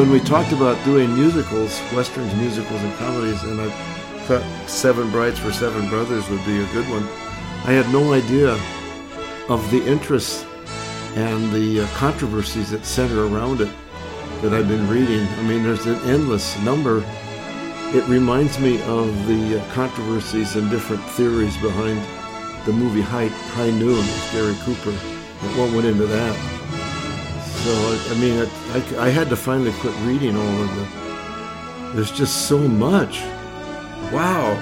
when we talked about doing musicals, westerns, musicals, and comedies, and I thought Seven Brides for Seven Brothers would be a good one. I had no idea of the interests and the uh, controversies that center around it that I've been reading. I mean, there's an endless number. It reminds me of the uh, controversies and different theories behind the movie High, High Noon with Gary Cooper. Won't went into that. So, I mean, I, I had to finally quit reading all of the. There's just so much. Wow.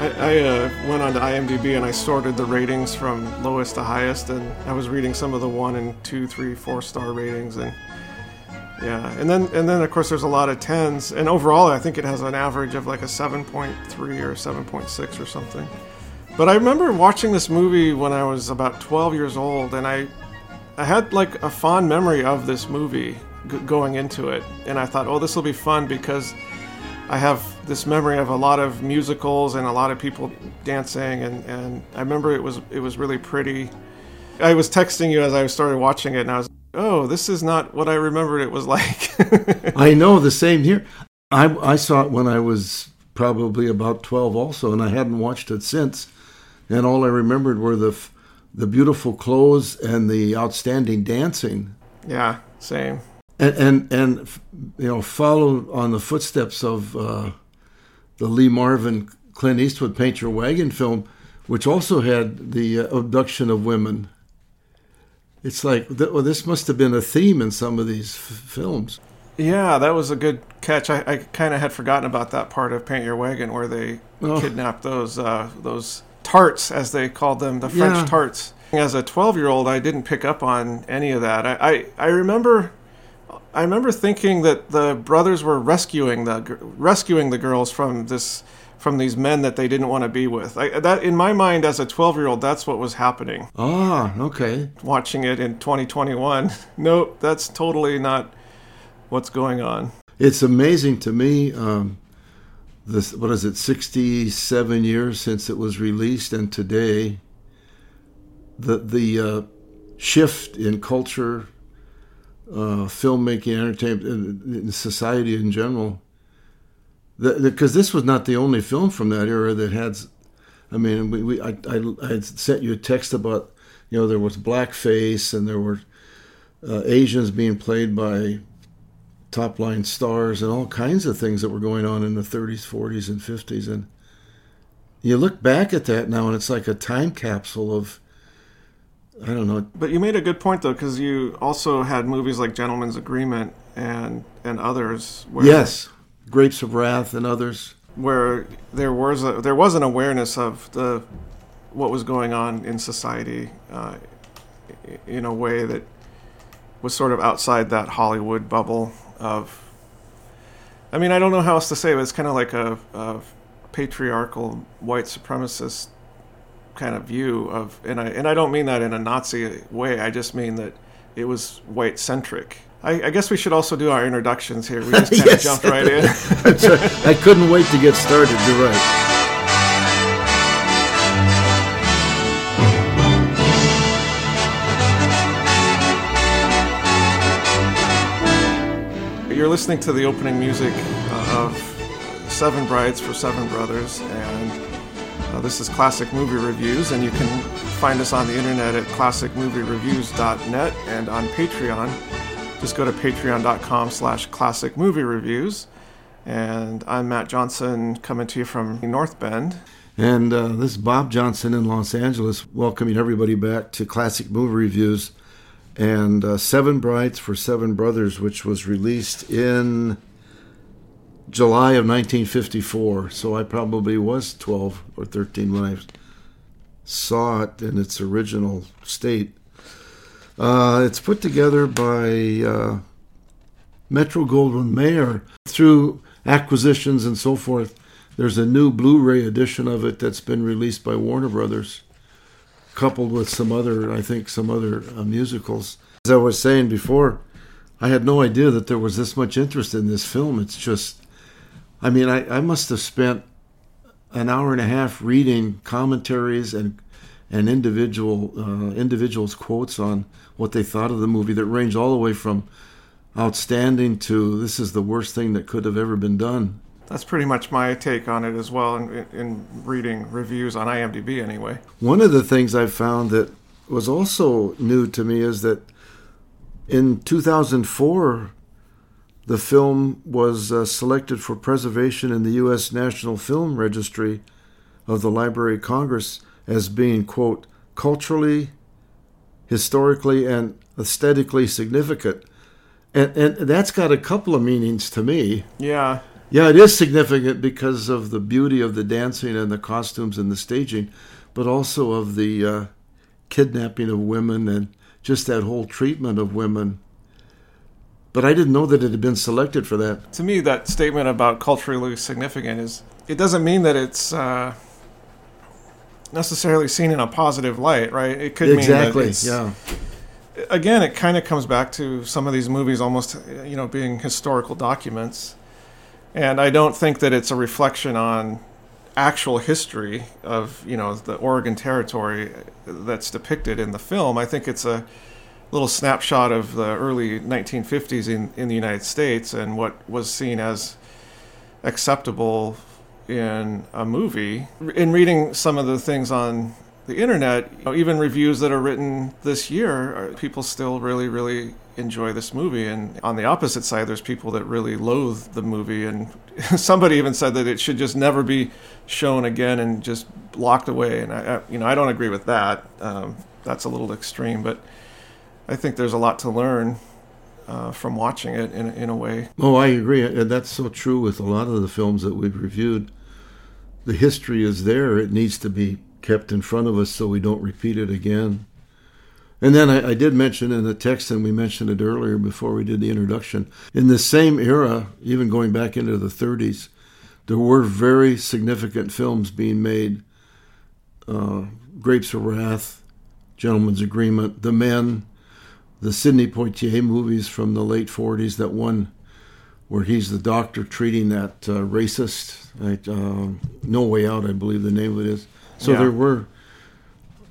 I, I uh, went on to IMDb and I sorted the ratings from lowest to highest, and I was reading some of the one and two, three, four star ratings, and yeah, and then and then of course there's a lot of tens, and overall I think it has an average of like a 7.3 or 7.6 or something. But I remember watching this movie when I was about 12 years old, and I I had like a fond memory of this movie g- going into it, and I thought, oh, this will be fun because I have this memory of a lot of musicals and a lot of people dancing, and, and I remember it was it was really pretty. I was texting you as I started watching it, and I was, oh, this is not what I remembered it was like. I know the same here. I I saw it when I was probably about twelve, also, and I hadn't watched it since. And all I remembered were the the beautiful clothes and the outstanding dancing. Yeah, same. And and, and you know, followed on the footsteps of uh, the Lee Marvin Clint Eastwood Paint Your Wagon film, which also had the uh, abduction of women. It's like, well, this must have been a theme in some of these f- films. Yeah, that was a good catch. I, I kind of had forgotten about that part of Paint Your Wagon where they oh. kidnapped those uh, those tarts, as they called them, the French yeah. tarts. As a 12 year old, I didn't pick up on any of that. I, I, I, remember. I remember thinking that the brothers were rescuing the rescuing the girls from this from these men that they didn't want to be with. I, that in my mind as a 12-year-old that's what was happening. Ah, okay. Watching it in 2021. nope, that's totally not what's going on. It's amazing to me um, this what is it 67 years since it was released and today the the uh, shift in culture uh, filmmaking entertainment in society in general because this was not the only film from that era that had i mean we, we I, I, I sent you a text about you know there was blackface and there were uh, asians being played by top line stars and all kinds of things that were going on in the 30s, 40s, and 50s. And you look back at that now, and it's like a time capsule of, I don't know. But you made a good point, though, because you also had movies like Gentleman's Agreement and and others. Where, yes, Grapes of Wrath and others, where there was a, there was an awareness of the what was going on in society uh, in a way that was sort of outside that Hollywood bubble of I mean, I don't know how else to say, but it's kind of like a, a, patriarchal white supremacist kind of view of, and I and I don't mean that in a Nazi way. I just mean that it was white centric. I, I guess we should also do our introductions here. We just kind yes. of jumped right in. I couldn't wait to get started. You're right. Listening to the opening music uh, of Seven Brides for Seven Brothers, and uh, this is Classic Movie Reviews, and you can find us on the internet at classicmoviereviews.net and on Patreon. Just go to patreon.com slash classic movie reviews. And I'm Matt Johnson coming to you from North Bend. And uh, this is Bob Johnson in Los Angeles, welcoming everybody back to Classic Movie Reviews and uh, Seven Brides for Seven Brothers, which was released in July of 1954. So I probably was 12 or 13 when I saw it in its original state. Uh, it's put together by uh, Metro Goldwyn Mayer through acquisitions and so forth. There's a new Blu ray edition of it that's been released by Warner Brothers coupled with some other, I think, some other uh, musicals. As I was saying before, I had no idea that there was this much interest in this film. It's just, I mean, I, I must have spent an hour and a half reading commentaries and and individual uh, individuals' quotes on what they thought of the movie that range all the way from outstanding to this is the worst thing that could have ever been done. That's pretty much my take on it as well, in, in reading reviews on IMDb anyway. One of the things I found that was also new to me is that in 2004, the film was uh, selected for preservation in the U.S. National Film Registry of the Library of Congress as being, quote, culturally, historically, and aesthetically significant. And, and that's got a couple of meanings to me. Yeah. Yeah, it is significant because of the beauty of the dancing and the costumes and the staging, but also of the uh, kidnapping of women and just that whole treatment of women. But I didn't know that it had been selected for that. To me, that statement about culturally significant is it doesn't mean that it's uh, necessarily seen in a positive light, right? It could exactly, mean it's, yeah. Again, it kind of comes back to some of these movies almost, you know, being historical documents. And I don't think that it's a reflection on actual history of you know the Oregon Territory that's depicted in the film. I think it's a little snapshot of the early 1950s in, in the United States and what was seen as acceptable in a movie. In reading some of the things on the internet, you know, even reviews that are written this year, people still really, really enjoy this movie. And on the opposite side, there's people that really loathe the movie. And somebody even said that it should just never be shown again and just locked away. And I, I you know, I don't agree with that. Um, that's a little extreme, but I think there's a lot to learn uh, from watching it in, in a way. Oh, I agree. And that's so true with a lot of the films that we've reviewed. The history is there. It needs to be kept in front of us so we don't repeat it again. And then I, I, did mention in the text, and we mentioned it earlier before we did the introduction, in the same era, even going back into the 30s, there were very significant films being made uh, Grapes of Wrath, Gentleman's Agreement, The Men, the Sidney Poitier movies from the late 40s, that one where he's the doctor treating that uh, racist, right, uh, No Way Out, I believe the name of it is. So Yeah. there were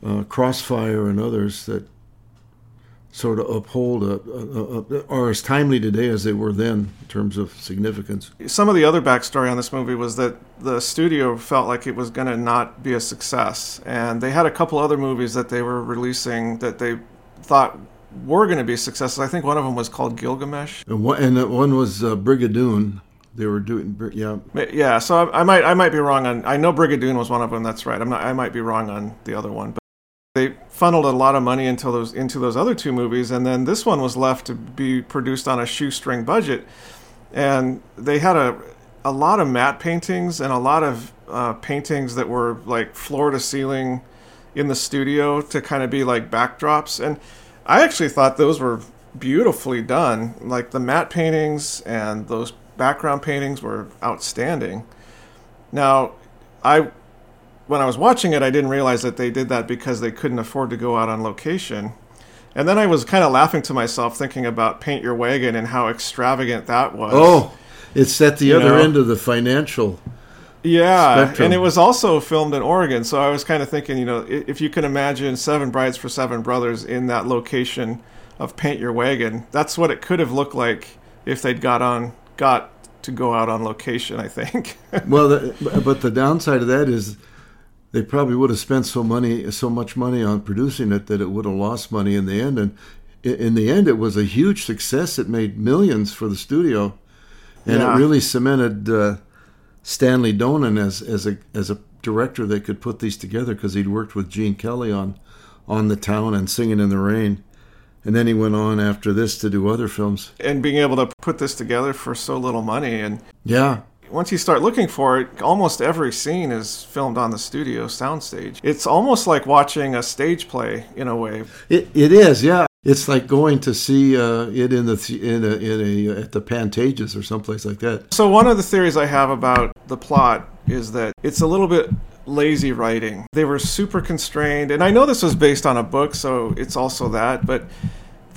uh, Crossfire and others that sort of uphold a, a, a, are as timely today as they were then in terms of significance. Some of the other backstory on this movie was that the studio felt like it was going to not be a success. And they had a couple other movies that they were releasing that they thought were going to be successes. I think one of them was called Gilgamesh. And one, and that one was uh, Brigadoon. They were doing, yeah. Yeah, so I, I might I might be wrong on. I know Brigadoon was one of them. That's right. I'm not. I might be wrong on the other one. But they funneled a lot of money into those into those other two movies, and then this one was left to be produced on a shoestring budget. And they had a a lot of matte paintings and a lot of uh, paintings that were like floor to ceiling in the studio to kind of be like backdrops. And I actually thought those were beautifully done. Like the matte paintings and those background paintings were outstanding. Now, I when I was watching it, I didn't realize that they did that because they couldn't afford to go out on location. And then I was kind of laughing to myself thinking about Paint Your Wagon and how extravagant that was. Oh, it's at the You other know? end of the financial. Yeah, spectrum. and it was also filmed in Oregon, so I was kind of thinking, you know, if you can imagine Seven Brides for Seven Brothers in that location of Paint Your Wagon, that's what it could have looked like if they'd got on got to go out on location. I think. Well, the, but the downside of that is they probably would have spent so money, so much money on producing it that it would have lost money in the end. And in the end, it was a huge success. It made millions for the studio, and Yeah. it really cemented uh, Stanley Donen as as a as a director that could put these together because he'd worked with Gene Kelly on on the town and Singing in the Rain, and then he went on after this to do other films. and being able to put this together for so little money, and Yeah, once you start looking for it, almost every scene is filmed on the studio soundstage. It's almost like watching a stage play in a way. It, it is, yeah. It's like going to see uh, it in the th- in a, in a at the Pantages or someplace like that. So one of the theories I have about the plot is that it's a little bit lazy writing. They were super constrained, and I know this was based on a book, so it's also that. But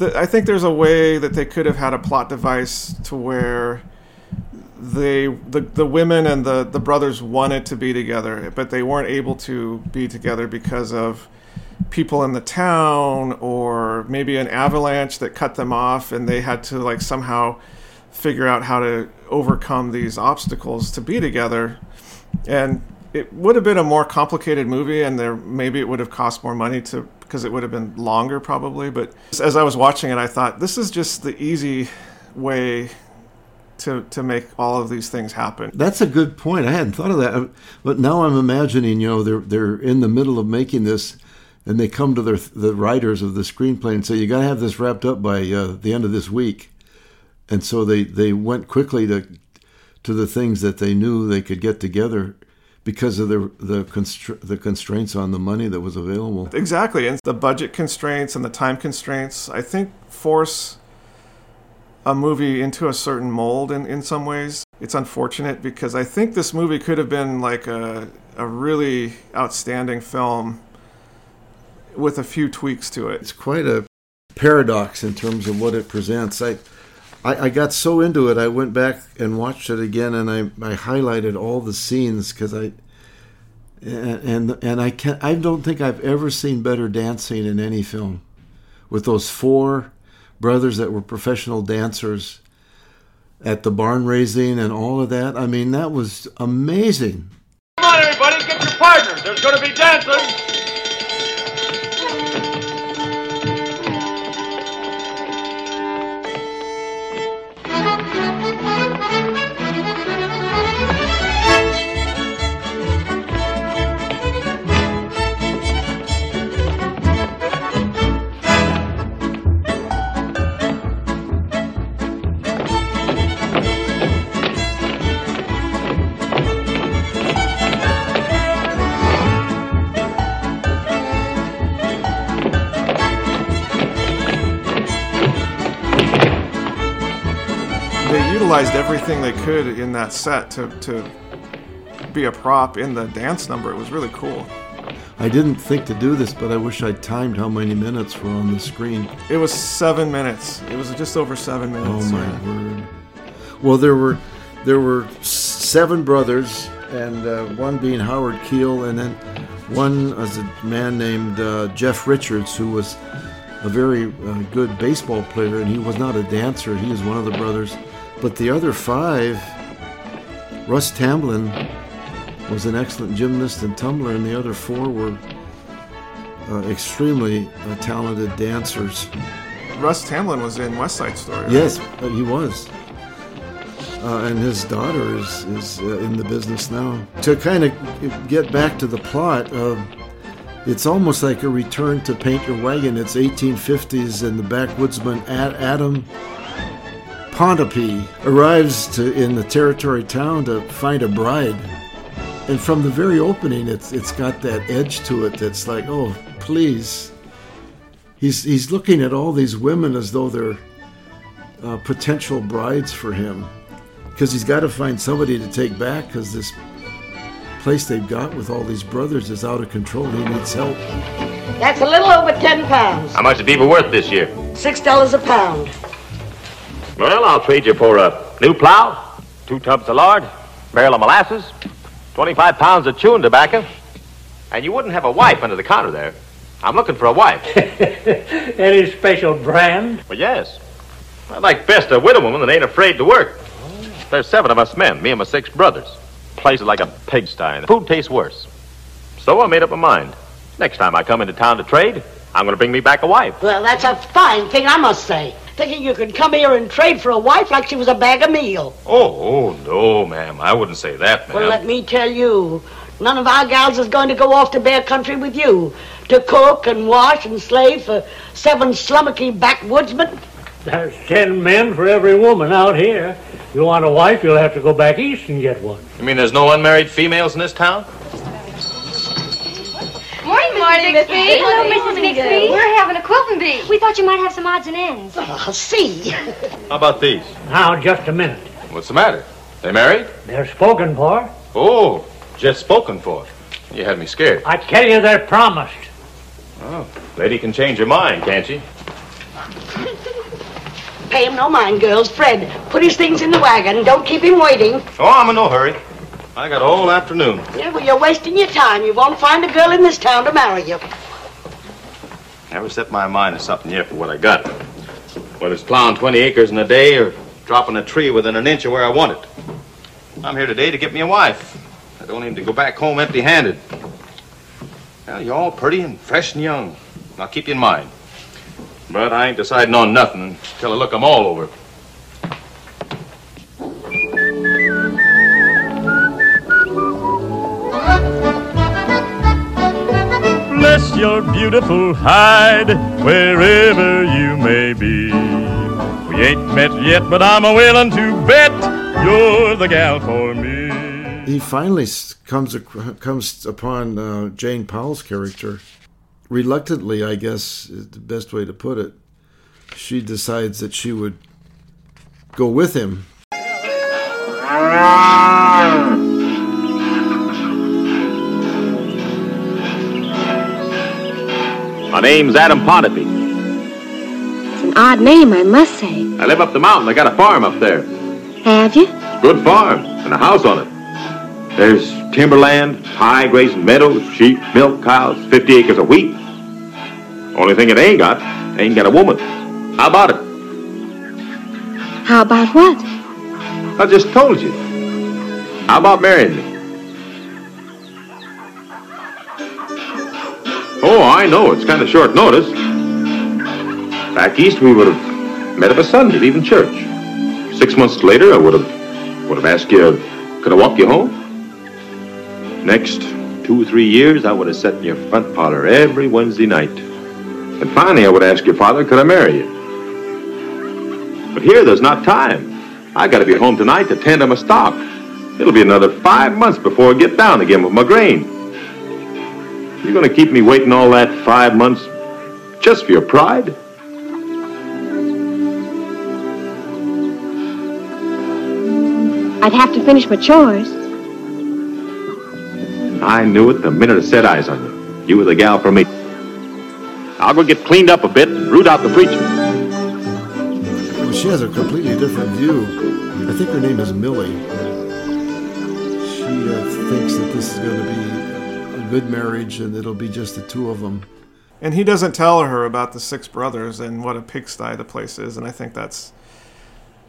the, I think there's a way that they could have had a plot device to where they the, the women and the, the brothers wanted to be together, but they weren't able to be together because of people in the town or maybe an avalanche that cut them off and they had to like somehow figure out how to overcome these obstacles to be together. And it would have been a more complicated movie and there maybe it would have cost more money to because it would have been longer probably but as i was watching it i thought this is just the easy way to to make all of these things happen. That's a good point. I hadn't thought of that. But now I'm imagining, you know, they're they're in the middle of making this and they come to their the writers of the screenplay and say you got to have this wrapped up by uh, the end of this week. And so they they went quickly to to the things that they knew they could get together because of the the, constra- the constraints on the money that was available. Exactly, and the budget constraints and the time constraints. I think force a movie into a certain mold in, in some ways. It's unfortunate because I think this movie could have been like a, a really outstanding film with a few tweaks to it. It's quite a paradox in terms of what it presents. I, I, I got so into it, I went back and watched it again, and I, I highlighted all the scenes because I and, and I can I don't think I've ever seen better dancing in any film, with those four brothers that were professional dancers at the barn raising and all of that. I mean, that was amazing. Come on, everybody, get your partners. There's going to be dancing. Everything they could in that set to, to be a prop in the dance number. It was really cool. I didn't think to do this, but I wish I'd timed how many minutes were on the screen. It was seven minutes. It was just over seven minutes. Oh my yeah. word! Well, there were there were seven brothers, and uh, one being Howard Keel, and then one was a man named uh, Jeff Richards, who was a very uh, good baseball player, and he was not a dancer. He was one of the brothers. But the other five, Russ Tamblyn was an excellent gymnast and tumbler, and the other four were uh, extremely uh, talented dancers. Russ Tamblyn was in West Side Story. Right? Yes, uh, he was. Uh, and his daughter is, is uh, in the business now. To kind of get back to the plot, uh, it's almost like a return to Paint Your Wagon. It's 1850s, and the backwoodsman Adam Pontipee arrives to, in the territory town to find a bride. And from the very opening, it's, it's got that edge to it that's like, oh, please. He's, he's looking at all these women as though they're uh, potential brides for him. Because he's got to find somebody to take back because this place they've got with all these brothers is out of control. He needs help. That's a little over 10 pounds. How much the beef worth this year? $6 a pound. Well, I'll trade you for a new plow, two tubs of lard, barrel of molasses, 25 pounds of chewing tobacco. And you wouldn't have a wife under the counter there. I'm looking for a wife. Any special brand? Well, yes. I'd like best a widow woman that ain't afraid to work. There's seven of us men, me and my six brothers. Place is like a pigsty, and the food tastes worse. So I made up my mind. Next time I come into town to trade, I'm going to bring me back a wife. Well, that's a fine thing, I must say thinking you could come here and trade for a wife like she was a bag of meal. Oh, oh no, ma'am. I wouldn't say that, ma'am. Well, let me tell you, none of our gals is going to go off to bear country with you to cook and wash and slave for seven slummocky backwoodsmen. There's ten men for every woman out here. You want a wife, you'll have to go back east and get one. You mean there's no unmarried females in this town? Morning, morning, Miss Bixby. Hello, Mrs. Bixby. We're having a quilting bee. We thought you might have some odds and ends. Oh, I'll oh, see. How about these? Now, just a minute. What's the matter? They married? They're spoken for. Oh, just spoken for. You had me scared. I tell you, they're promised. Oh, lady can change her mind, can't she? Pay him no mind, girls. Fred, put his things in the wagon. Don't keep him waiting. Oh, I'm in no hurry. I got all afternoon. Yeah, well, you're wasting your time. You won't find a girl in this town to marry you. Never set my mind to something yet for what I got. Whether it's plowing 20 acres in a day or dropping a tree within an inch of where I want it. I'm here today to get me a wife. I don't need to go back home empty-handed. Well, you're all pretty and fresh and young. I'll keep you in mind. But I ain't deciding on nothing until I look 'em all over. Your beautiful hide wherever you may be. We ain't met yet, but I'm a willing to bet you're the gal for me. He finally comes ac- comes upon uh, Jane Powell's character. Reluctantly, I guess is the best way to put it. She decides that she would go with him. Name's Adam Pontipee. It's an odd name, I must say. I live up the mountain. I got a farm up there. Have you? Good farm and a house on it. There's timberland, high grazing meadows, sheep, milk cows, 50 acres of wheat. Only thing it ain't got, ain't got a woman. How about it? How about what? I just told you. How about marrying me? Oh, I know. It's kind of short notice. Back east, we would have met up a Sunday, leaving church. Six months later, I would have would have asked you, could I walk you home? Next two or three years, I would have sat in your front parlor every Wednesday night. And finally, I would ask your father, could I marry you? But here, there's not time. I got to be home tonight to tend to my stock. It'll be another five months before I get down again with my grain. You're going to keep me waiting all that five months just for your pride? I'd have to finish my chores. I knew it the minute I set eyes on you. You were the gal for me. I'll go get cleaned up a bit and root out the preacher. Well, she has a completely different view. I think her name is Millie. She uh, thinks that this is going to be a good marriage and it'll be just the two of them. And he doesn't tell her about the six brothers and what a pigsty the place is, and I think that's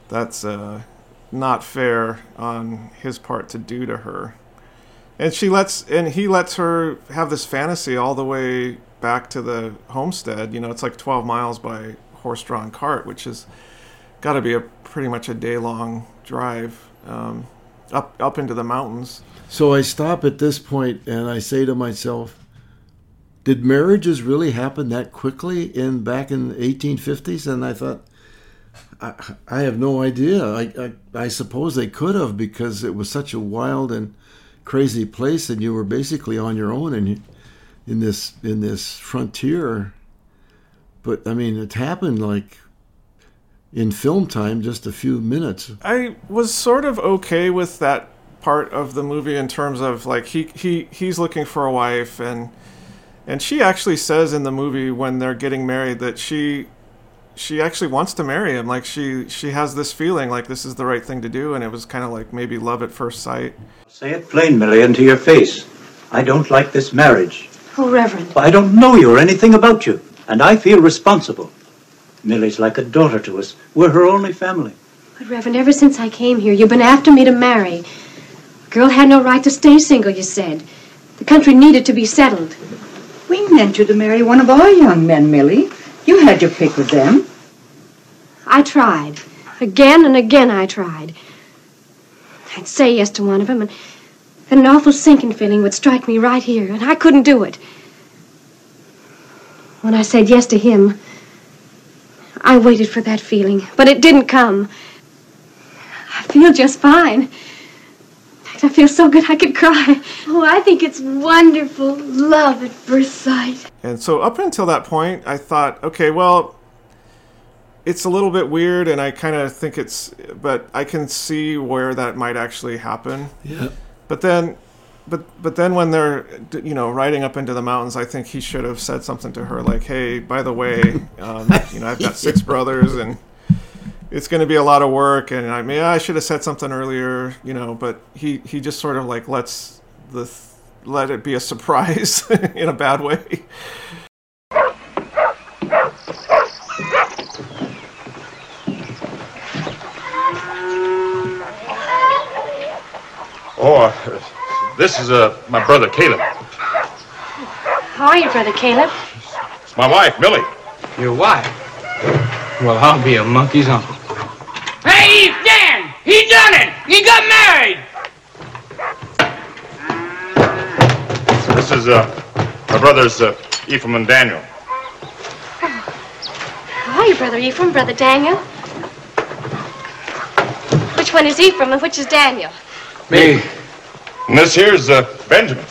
that's uh, not fair on his part to do to her. And she lets and he lets her have this fantasy all the way back to the homestead. You know, it's like 12 miles by horse-drawn cart, which is got to be a pretty much a day-long drive um, up up into the mountains. So I stop at this point and I say to myself, did marriages really happen that quickly in back in the 1850s? And I thought, I, I have no idea. I, I, I suppose they could have because it was such a wild and crazy place, and you were basically on your own in in this in this frontier. But I mean, it happened like in film time, just a few minutes. I was sort of okay with that part of the movie in terms of like he he he's looking for a wife and and she actually says in the movie when they're getting married that she she actually wants to marry him like she she has this feeling like this is the right thing to do and it was kind of like maybe love at first sight Say it plain, Millie, and to your face. I don't like this marriage. Oh, Reverend. I don't know you or anything about you, and I feel responsible. Millie's like a daughter to us. We're her only family. But, Reverend, ever since I came here, you've been after me to marry. Girl had no right to stay single, you said. The country needed to be settled. We meant you to marry one of our young men, Millie. You had your pick with them. I tried. Again and again I tried. I'd say yes to one of them, and then an awful sinking feeling would strike me right here, and I couldn't do it. When I said yes to him, I waited for that feeling, but it didn't come. I feel just fine. In fact, I feel so good I could cry. Oh, I think it's wonderful. Love at first sight. and so up until that point i thought okay well it's a little bit weird and i kind of think it's but i can see where that might actually happen Yeah. but then but but then when they're you know riding up into the mountains i think he should have said something to her like hey by the way um, you know i've got six brothers and it's going to be a lot of work and i mean i should have said something earlier you know but he he just sort of like lets the let it be a surprise in a bad way. Oh this is uh, my brother caleb. How are you brother caleb? It's my wife millie. Your wife? Well i'll be a monkey's uncle. Hey, Eve, Dan! He done it! He got married! This is uh, my brothers uh, Ephraim and Daniel. How are you, Brother Ephraim, Brother Daniel? Which one is Ephraim and which is Daniel? Me. And this here's uh, Benjamin.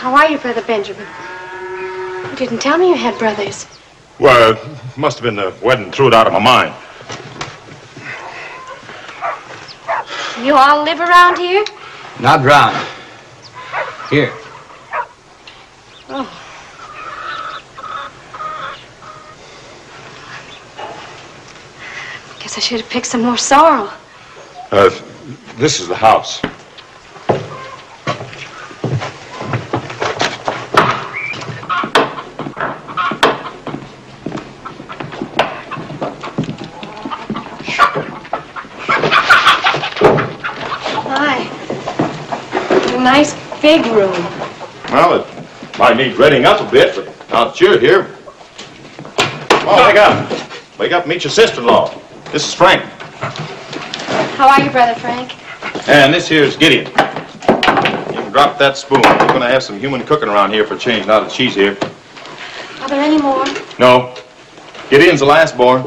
How are you, Brother Benjamin? You didn't tell me you had brothers. Well, it must have been the wedding threw it out of my mind. You all live around here? Not round. Here. Oh. Guess I should have picked some more sorrel. Uh, this is the house. My. What a nice big room. Well, it might need readying up a bit, but now that you're here. Wake up. Wake up and meet your sister-in-law. This is Frank. How are you, Brother Frank? And this here's Gideon. You can drop that spoon. We're going to have some human cooking around here for a change now that she's here. Are there any more? No. Gideon's the last born.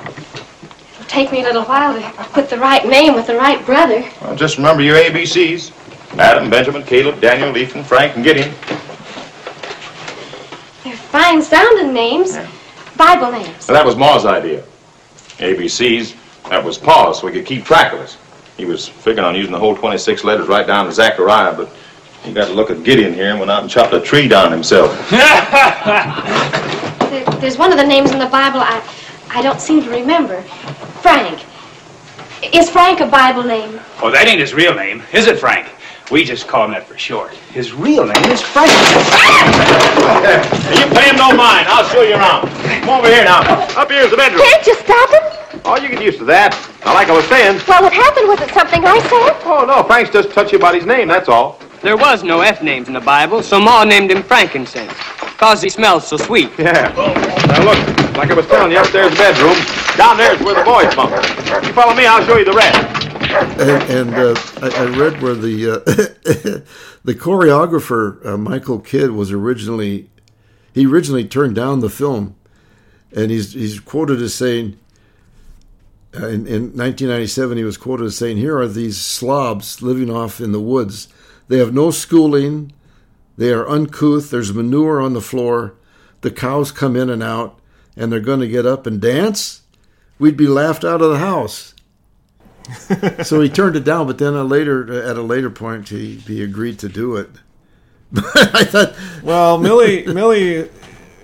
It'll take me a little while to put the right name with the right brother. Well, just remember your ABCs. Adam, Benjamin, Caleb, Daniel, Ethan, Frank, and Gideon. They're fine sounding names. Bible names. Well, that was Ma's idea. ABCs, that was Pa's, so we could keep track of us. He was figuring on using the whole 26 letters right down to Zechariah, but he got to look at Gideon here and went out and chopped a tree down himself. There, there's one of the names in the Bible I, I don't seem to remember. Frank. Is Frank a Bible name? Oh, that ain't his real name, is it, Frank? We just call him that for short. His real name is Frank. You pay him no mind. I'll show you around. Come over here now. Up here's the bedroom. Can't you stop him? Oh, you get used to that. Now, like I was saying. Well, what happened? Was it something I said? Oh, no. Frank's just touchy about his name, that's all. There was no F names in the Bible, so Ma named him Frankincense. Cause he smells so sweet. Yeah. Now, look. Like I was telling you, upstairs bedroom. Down there's where the boys bunk. You follow me, I'll show you the rest. And, and uh, I, I read where the uh, the choreographer uh, Michael Kidd was originally he originally turned down the film, and he's he's quoted as saying. Uh, in, in 1997, he was quoted as saying, "Here are these slobs living off in the woods. They have no schooling. They are uncouth. There's manure on the floor. The cows come in and out, and they're going to get up and dance. We'd be laughed out of the house." So he turned it down, but then a later, at a later point, he, he agreed to do it. I thought, Well, Millie Millie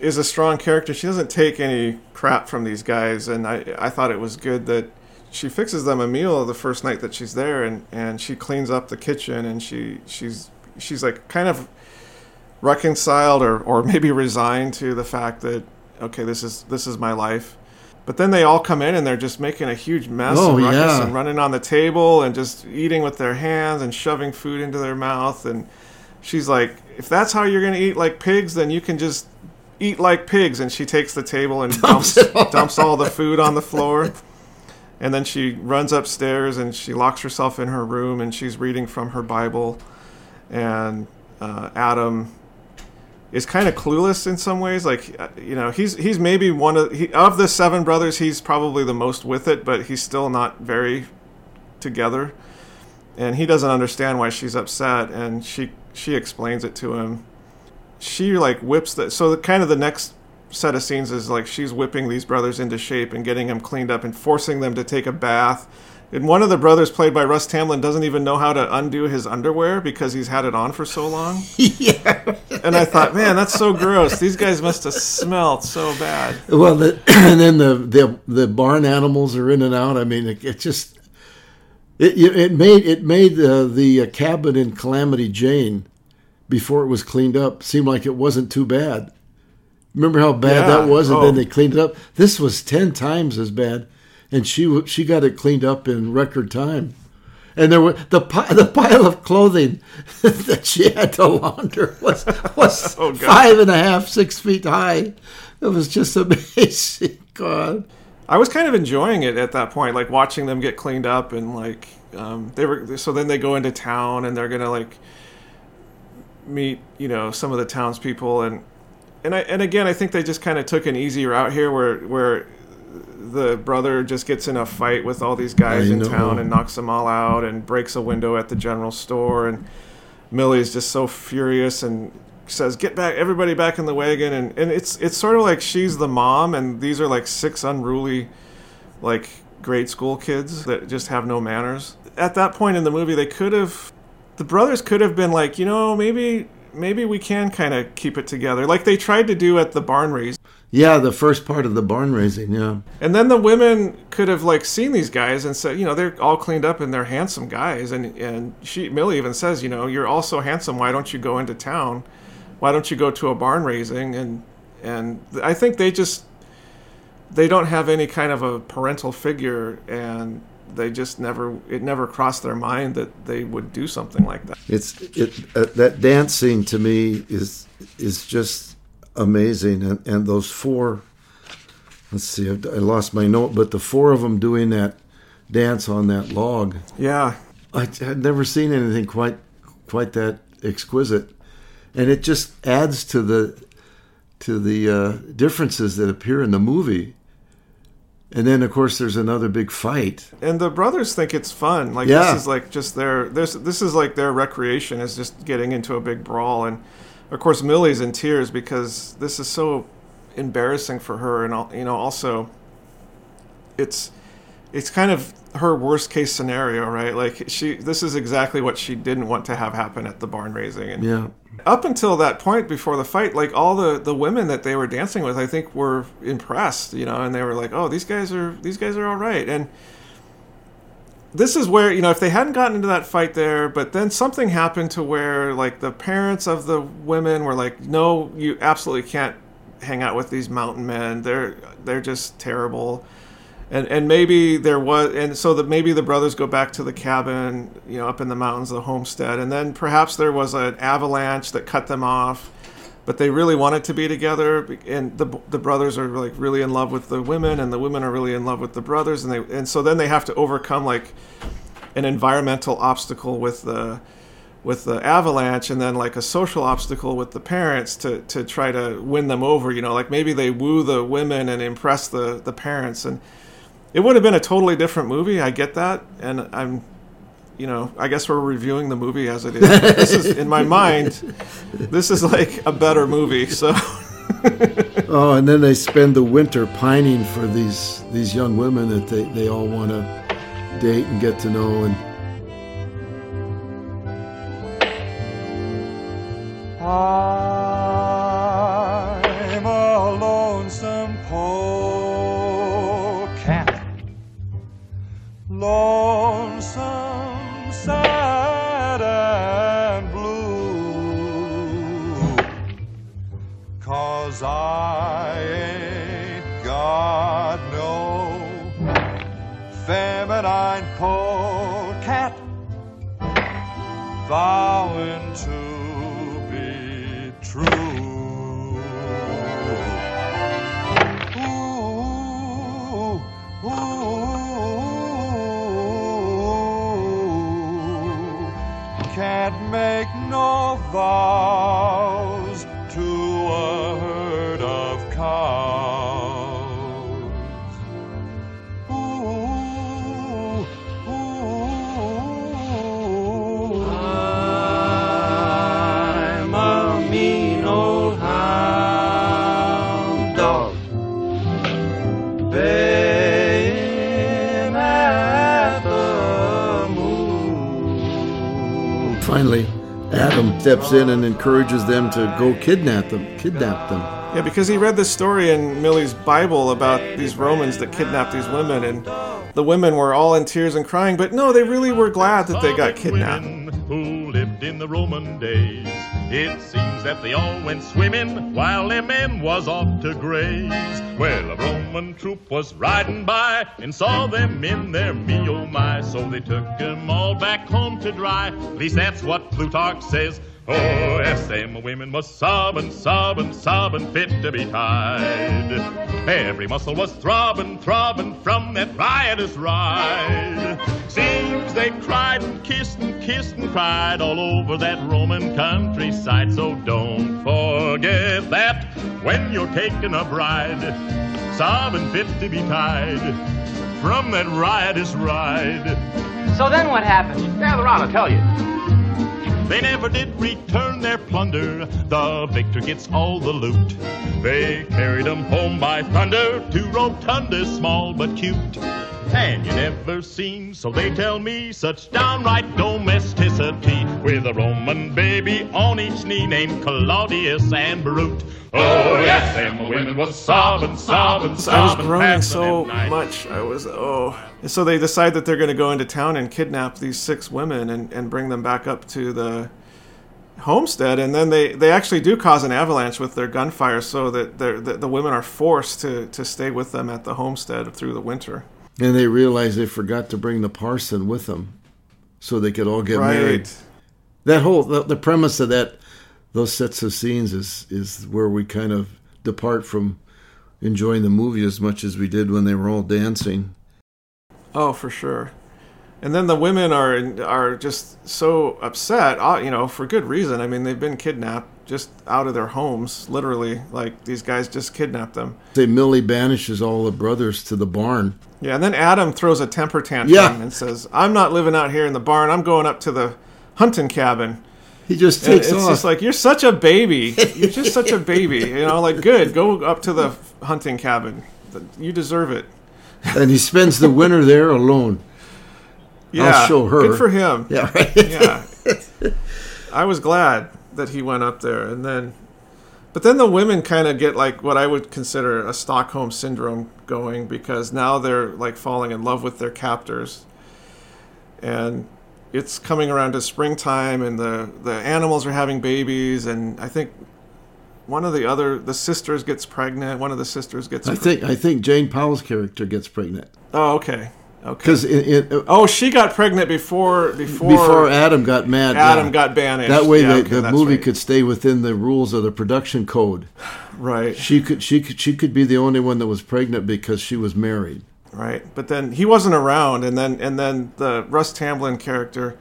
is a strong character. She doesn't take any crap from these guys, and I I thought it was good that she fixes them a meal the first night that she's there, and, and she cleans up the kitchen, and she she's she's like kind of reconciled or, or maybe resigned to the fact that okay this is this is my life. But then they all come in and they're just making a huge mess Oh, and yeah. and running on the table and just eating with their hands and shoving food into their mouth and she's like, if that's how you're gonna eat like pigs, then you can just eat like pigs. And she takes the table and dumps dumps all the food on the floor. And then she runs upstairs and she locks herself in her room and she's reading from her Bible. And uh, Adam is kind of clueless in some ways. Like uh, you know, he's he's maybe one of he, of the seven brothers. He's probably the most with it, but he's still not very together. And he doesn't understand why she's upset, and she she explains it to him. She like whips the so the, kind of the next set of scenes is like she's whipping these brothers into shape and getting them cleaned up and forcing them to take a bath. And one of the brothers, played by Russ Tamblyn, doesn't even know how to undo his underwear because he's had it on for so long. yeah. And I thought, man, that's so gross. These guys must have smelled so bad. well, the, and then the, the the barn animals are in and out. I mean, it, it just it it made it made the the uh, cabin in Calamity Jane before it was cleaned up seem like it wasn't too bad. Remember how bad Yeah. that was, and Oh. then they cleaned it up. This was ten times as bad, and she she got it cleaned up in record time. and there were the the pile of clothing that she had to launder was was Oh, five and a half, six feet high. It was just amazing. God, I was kind of enjoying it at that point, like watching them get cleaned up and like um, they were. So then they go into town and they're gonna like meet, you know, some of the townspeople and and I and again I think they just kind of took an easy route here where where the brother just gets in a fight with all these guys in know. town and knocks them all out and breaks a window at the general store. And Millie's just so furious and says get back everybody back in the wagon. And, and it's it's sort of like she's the mom and these are like six unruly like grade school kids that just have no manners. At that point in the movie they could have the brothers could have been like you know maybe maybe we can kind of keep it together like they tried to do at the barn raise yeah, the first part of the barn raising, yeah. and then the women could have like seen these guys and said, you know, they're all cleaned up and they're handsome guys. And and she Millie even says, you know, you're all so handsome. Why don't you go into town? Why don't you go to a barn raising? And and I think they just they don't have any kind of a parental figure, and they just never it never crossed their mind that they would do something like that. It's it uh, that dance scene to me is is just amazing, and and those four. Let's see, I I lost my note, but the four of them doing that dance on that log. Yeah, I had never seen anything quite quite that exquisite, and it just adds to the to the uh, differences that appear in the movie. And then, of course, there's another big fight. and the brothers think it's fun. Like Yeah. this is like just their this this is like their recreation is just getting into a big brawl, and of course Millie's in tears because this is so embarrassing for her, and you know also it's it's kind of her worst case scenario, right? Like she this is exactly what she didn't want to have happen at the barn raising, and Yeah. up until that point before the fight like all the the women that they were dancing with i think were impressed you know and they were like oh these guys are these guys are all right and this is where you know if they hadn't gotten into that fight there but then something happened to where like the parents of the women were like no you absolutely can't hang out with these mountain men. They're they're just terrible. And and maybe there was and so that maybe the brothers go back to the cabin you know up in the mountains the homestead. And then perhaps there was an avalanche that cut them off but they really wanted to be together and the the brothers are like really in love with the women and the women are really in love with the brothers and they and so then they have to overcome like an environmental obstacle with the with the avalanche and then like a social obstacle with the parents to to try to win them over you know? Like maybe they woo the women and impress the the parents and it would have been a totally different movie i get that and i'm you know i guess we're reviewing the movie as it is this is in my mind this is like a better movie so Oh, and then they spend the winter pining for these these young women that they, they all want to date and get to know. And finally, Adam steps in and encourages them to go kidnap them. Kidnap them. Yeah, because he read this story in Millie's Bible about these Romans that kidnapped these women, and the women were all in tears and crying, but no, they really were glad that they got kidnapped. who lived in the Roman days. It seems that they all went swimming while them men was off to graze. Well, a Roman troop was riding by and saw them in their me oh my. So they took 'em all back home to dry. At least that's what Plutarch says. Oh, yes, them women was sobbing, sobbing, sobbing, fit to be tied. Every muscle was throbbing, throbbing from that riotous ride. Seems they cried and kissed and kissed and cried all over that Roman countryside. So don't forget that when you're taking a bride, sobbing fit to be tied from that riotous ride. So then what happened? Gather around, I'll tell you. They never did return their plunder. The victor gets all the loot. They carried 'em home by thunder to Rotunda, small but cute. And you never seen, so they tell me, such downright domesticity with a Roman baby each knee named Claudius and Brute. Oh, yes, them women was sobbing, sobbing, I was sobbing. groaning so much. I was oh. And so they decide that they're going to go into town and kidnap these six women and, and bring them back up to the homestead. And then they, they actually do cause an avalanche with their gunfire, so that they're, the, the women are forced to, to stay with them at the homestead through the winter. And they realize they forgot to bring the parson with them, so they could all get married. That whole the, the premise of that those sets of scenes is is where we kind of depart from enjoying the movie as much as we did when they were all dancing. Oh, for sure. And then the women are are just so upset, uh, you know, for good reason. I mean, they've been kidnapped just out of their homes, literally. Like these guys just kidnapped them. Say Millie banishes all the brothers to the barn. Yeah, and then Adam throws a temper tantrum Yeah. and says, "I'm not living out here in the barn. I'm going up to the hunting cabin." He just And takes it's off. just like you're such a baby. You're just such a baby. You know, like good. Go up to the hunting cabin. You deserve it. and he spends the winter there alone. Yeah, I'll show her. Good for him. Yeah, right. yeah. I was glad that he went up there, and then, but then the women kind of get like what I would consider a Stockholm syndrome going because now they're like falling in love with their captors, and it's coming around to springtime, and the the animals are having babies, and I think. One of the other, the sisters gets pregnant. One of the sisters gets. I think I think Jane Powell's character gets pregnant Oh, okay. Okay. because it, it, Oh, she got pregnant before before before Adam got mad. Adam yeah. got banished. That way, Yeah, the, okay, the movie right. could stay within the rules of the production code. Right. She could she could she could be the only one that was pregnant because she was married. Right. But then he wasn't around, and then and then the Russ Tamblyn character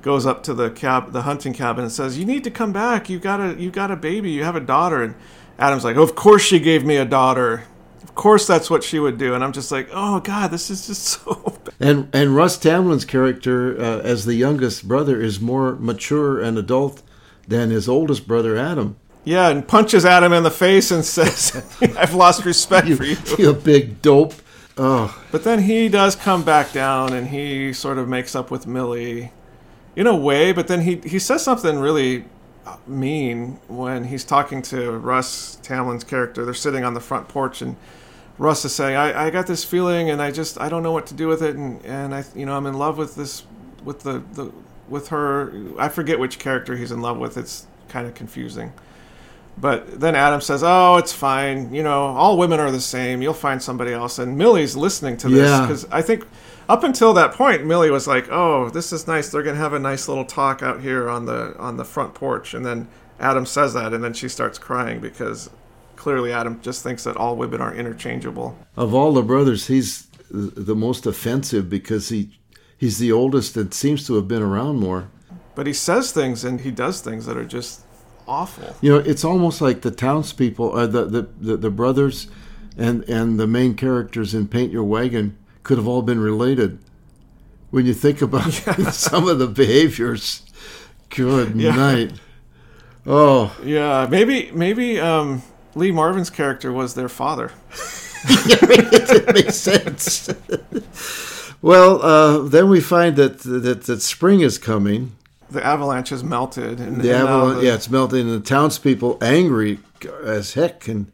goes up to the cab, the hunting cabin, and says, "You need to come back. You got a you got a baby. You have a daughter." And Adam's like, "Of course she gave me a daughter. Of course that's what she would do." And I'm just like, "Oh God, this is just so." Bad. And and Russ Tamblyn's character uh, as the youngest brother is more mature and adult than his oldest brother Adam. Yeah, and punches Adam in the face and says, "I've lost respect for you." You big dope. Oh, But then he does come back down and he sort of makes up with Millie in a way, but then he, he says something really uh, mean when he's talking to Russ Tamblyn's character. They're sitting on the front porch and Russ is saying, I, I got this feeling and I just I don't know what to do with it and, and I you know I'm in love with this with the, the with her I forget which character he's in love with. It's kind of confusing. But then Adam says, "Oh, it's fine. You know, all women are the same. You'll find somebody else." And Millie's listening to this Yeah. because I think up until that point, Millie was like, "Oh, this is nice. They're gonna have a nice little talk out here on the on the front porch." And then Adam says that, and then she starts crying because clearly Adam just thinks that all women are interchangeable. of all the brothers, he's the most offensive because he he's the oldest and seems to have been around more. But he says things and he does things that are just awful. You know, it's almost like the townspeople, uh, the, the the the brothers, and and the main characters in Paint Your Wagon could have all been related. When you think about some of the behaviors, good Yeah. night. Oh, Yeah, maybe maybe um, Lee Marvin's character was their father. it makes sense. well, uh, then we find that, that that spring is coming. The avalanche has melted, and The and avalanche, the- yeah, it's melting, and the townspeople angry as heck, and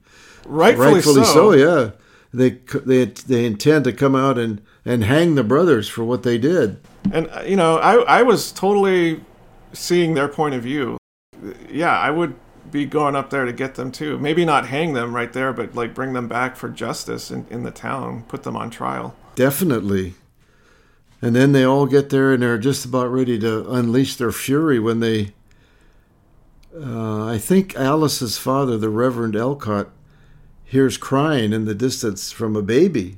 Rightfully so. so. Yeah, they they they intend to come out and and hang the brothers for what they did. And uh, you know, I I was totally seeing their point of view. Yeah, I would be going up there to get them too. Maybe not hang them right there, but like bring them back for justice in, in the town, put them on trial. Definitely. And then they all get there and they're just about ready to unleash their fury when they. Uh, I think Alice's father, the Reverend Elcott, hears crying in the distance from a baby.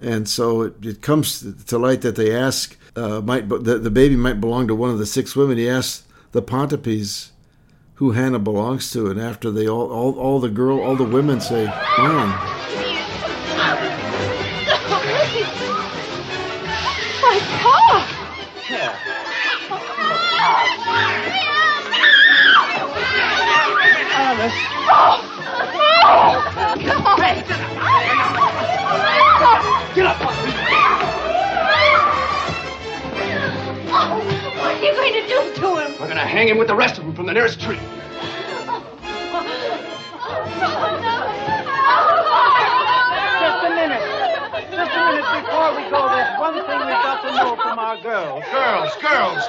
And so it, it comes to light that they ask, uh, might the, the baby might belong to one of the six women. He asks the Pontipees who Hannah belongs to, and after they all, all, all the girl, all the women say, "Mom." Hang him with the rest of them from the nearest tree. Just a minute. Just a minute before we go, there's one thing we've got to know from our girls. Girls, girls!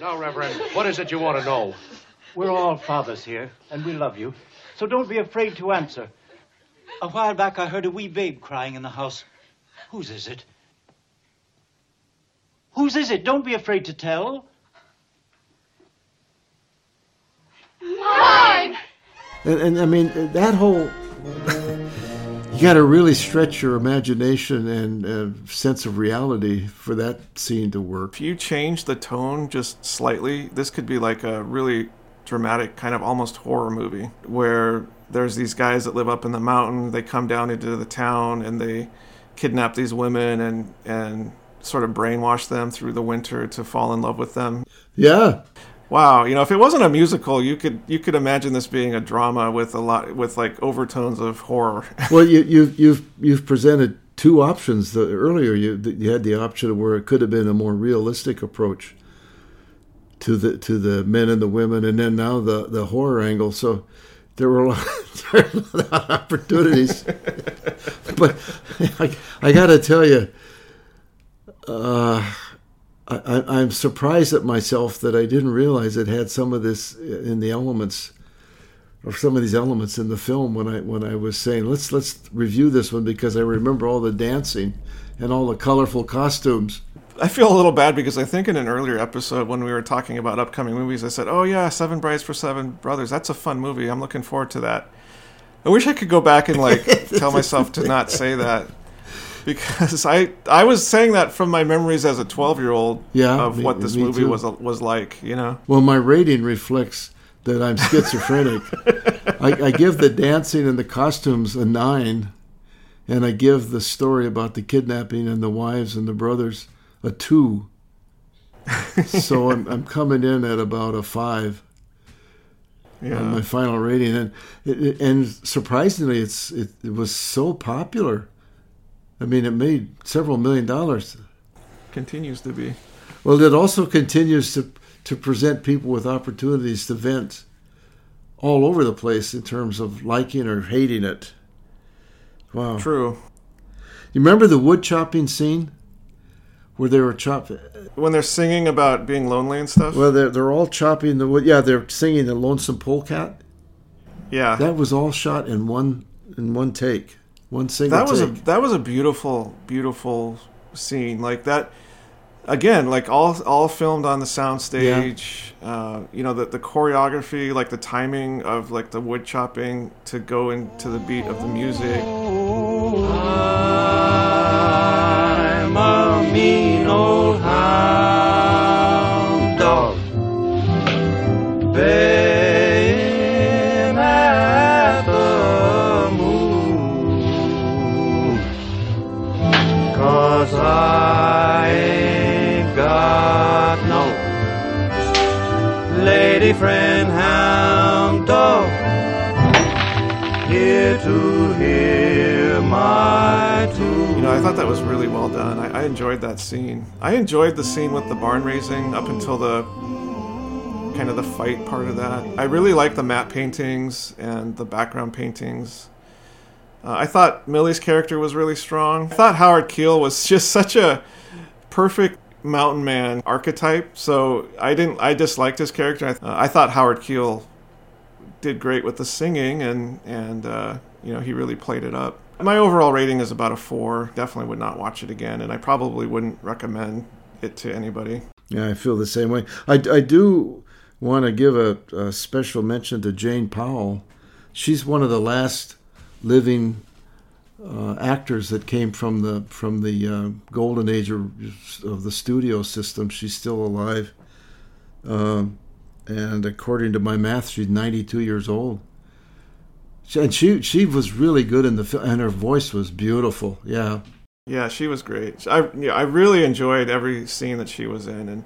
Now, Reverend, what is it you want to know? We're all fathers here, and we love you. So don't be afraid to answer. A while back, I heard a wee babe crying in the house. Whose is it? Whose is it? Don't be afraid to tell. Mine! And, and I mean, that whole. you got to really stretch your imagination and uh, sense of reality for that scene to work. If you change the tone just slightly, this could be like a really dramatic, kind of almost horror movie where there's these guys that live up in the mountain. They come down into the town and they kidnap these women and and sort of brainwash them through the winter to fall in love with them. Yeah. Wow, you know, if it wasn't a musical, you could you could imagine this being a drama with a lot with like overtones of horror. well, you, you, you've you've presented two options. The, earlier, you you had the option where it could have been a more realistic approach to the to the men and the women, and then now the the horror angle. So there were a lot, of opportunities. but I, I got to tell you, uh, I, I'm surprised at myself that I didn't realize it had some of this in the elements, or some of these elements in the film when I when I was saying let's let's review this one because I remember all the dancing and all the colorful costumes. I feel a little bad because I think in an earlier episode when we were talking about upcoming movies, I said, "Oh yeah, Seven Brides for Seven Brothers. That's a fun movie. I'm looking forward to that." I wish I could go back and like tell myself to not say that because I I was saying that from my memories as a 12 year old Yeah, of me- what this movie too. was was like. You know. Well, my rating reflects that I'm schizophrenic. I, I give the dancing and the costumes a nine, and I give the story about the kidnapping and the wives and the brothers a two. so I'm, I'm coming in at about a five. Yeah. On my final rating, and it, and surprisingly, it's it, it was so popular. I mean, it made several million dollars. Continues to be. Well, it also continues to to present people with opportunities to vent all over the place in terms of liking or hating it. Wow. True. You remember the wood chopping scene where they were chopping? When they're singing about being lonely and stuff. Well, they're, they're all chopping the wood. Yeah, they're singing the Lonesome Polecat. Yeah. That was all shot in one in one take, one single that was take. a that was a beautiful beautiful scene like that again like all all filmed on the soundstage uh, you know the, the choreography like the timing of like the wood chopping to go into the beat of the music I'm a mean old hound I, enjoyed that scene i enjoyed the scene with the barn raising up until the kind of the fight part of that i really like the matte paintings and the background paintings Uh, I thought Millie's character was really strong. I thought Howard Keel was just such a perfect mountain man archetype. So I didn't. I disliked his character. I, uh, I thought Howard Keel did great with the singing, and and uh, you know he really played it up. My overall rating is about a four. Definitely would not watch it again, and I probably wouldn't recommend it to anybody. Yeah, I feel the same way. I, I do want to give a, a special mention to Jane Powell. She's one of the last living uh, actors that came from the from the uh, golden age of, the studio system. She's still alive, um, and according to my math, she's 92 years old. She, and she she was really good in the film, and her voice was beautiful. Yeah. Yeah, she was great. I yeah, I really enjoyed every scene that she was in, and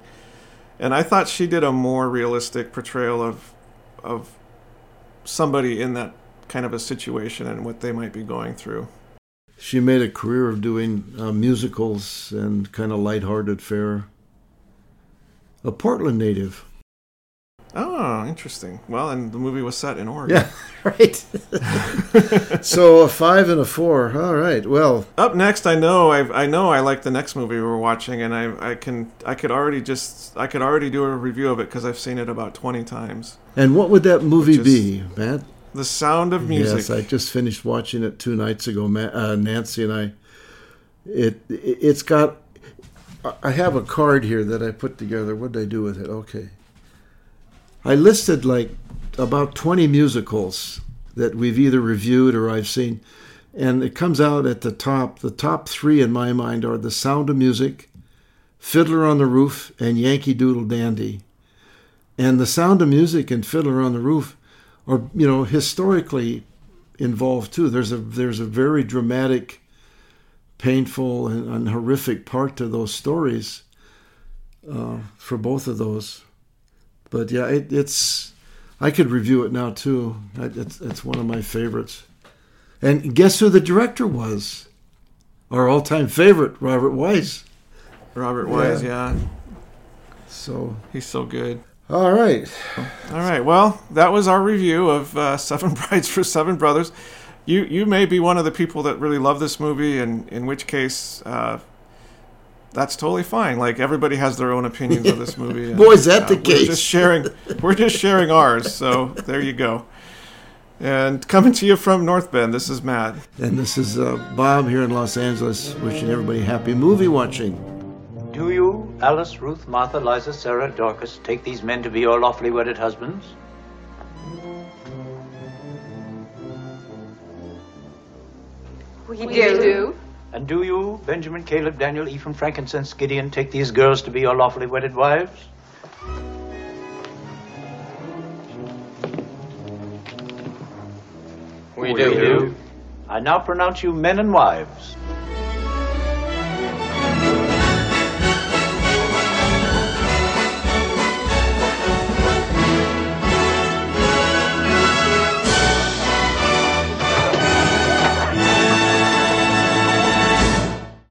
and I thought she did a more realistic portrayal of of somebody in that kind of a situation and what they might be going through. She made a career of doing uh, musicals and kind of lighthearted fare. A Portland native. Oh, interesting. Well, and the movie was set in Oregon. Yeah, right. so a five and a four. All right. Well, up next, I know I I know I like the next movie we're watching, and I I can I could already just I could already do a review of it because I've seen it about twenty times. And what would that movie be, Matt? The Sound of Music. Yes, I just finished watching it two nights ago. Uh, Nancy and I. It it's got. I have a card here that I put together. What did I do with it? Okay. I listed like about 20 musicals that we've either reviewed or I've seen. And it comes out at the top. The top three in my mind are The Sound of Music, Fiddler on the Roof, and Yankee Doodle Dandy. And The Sound of Music and Fiddler on the Roof are, you know, historically involved too. There's a there's a very dramatic, painful, and, and horrific part to those stories uh, for both of those but yeah, it, it's. I could review it now too. It's it's one of my favorites. And guess who the director was? Our all-time favorite, Robert Wise. Robert Wise, yeah. yeah. So he's so good. All right. All right. Well, that was our review of uh, Seven Brides for Seven Brothers. You you may be one of the people that really love this movie, and in which case, uh, that's totally fine. Like everybody has their own opinions of this movie. And, Boy, is that uh, the case? We're just sharing. We're just sharing ours. So there you go. And coming to you from North Bend, this is Matt. And this is uh, Bob here in Los Angeles, wishing everybody happy movie watching. Do you, Alice, Ruth, Martha, Liza, Sarah, Dorcas, take these men to be your lawfully wedded husbands? We do. We do. And do you, Benjamin, Caleb, Daniel, Ephraim, Frankincense, Gideon, take these girls to be your lawfully wedded wives? We do. We do. I now pronounce you men and wives.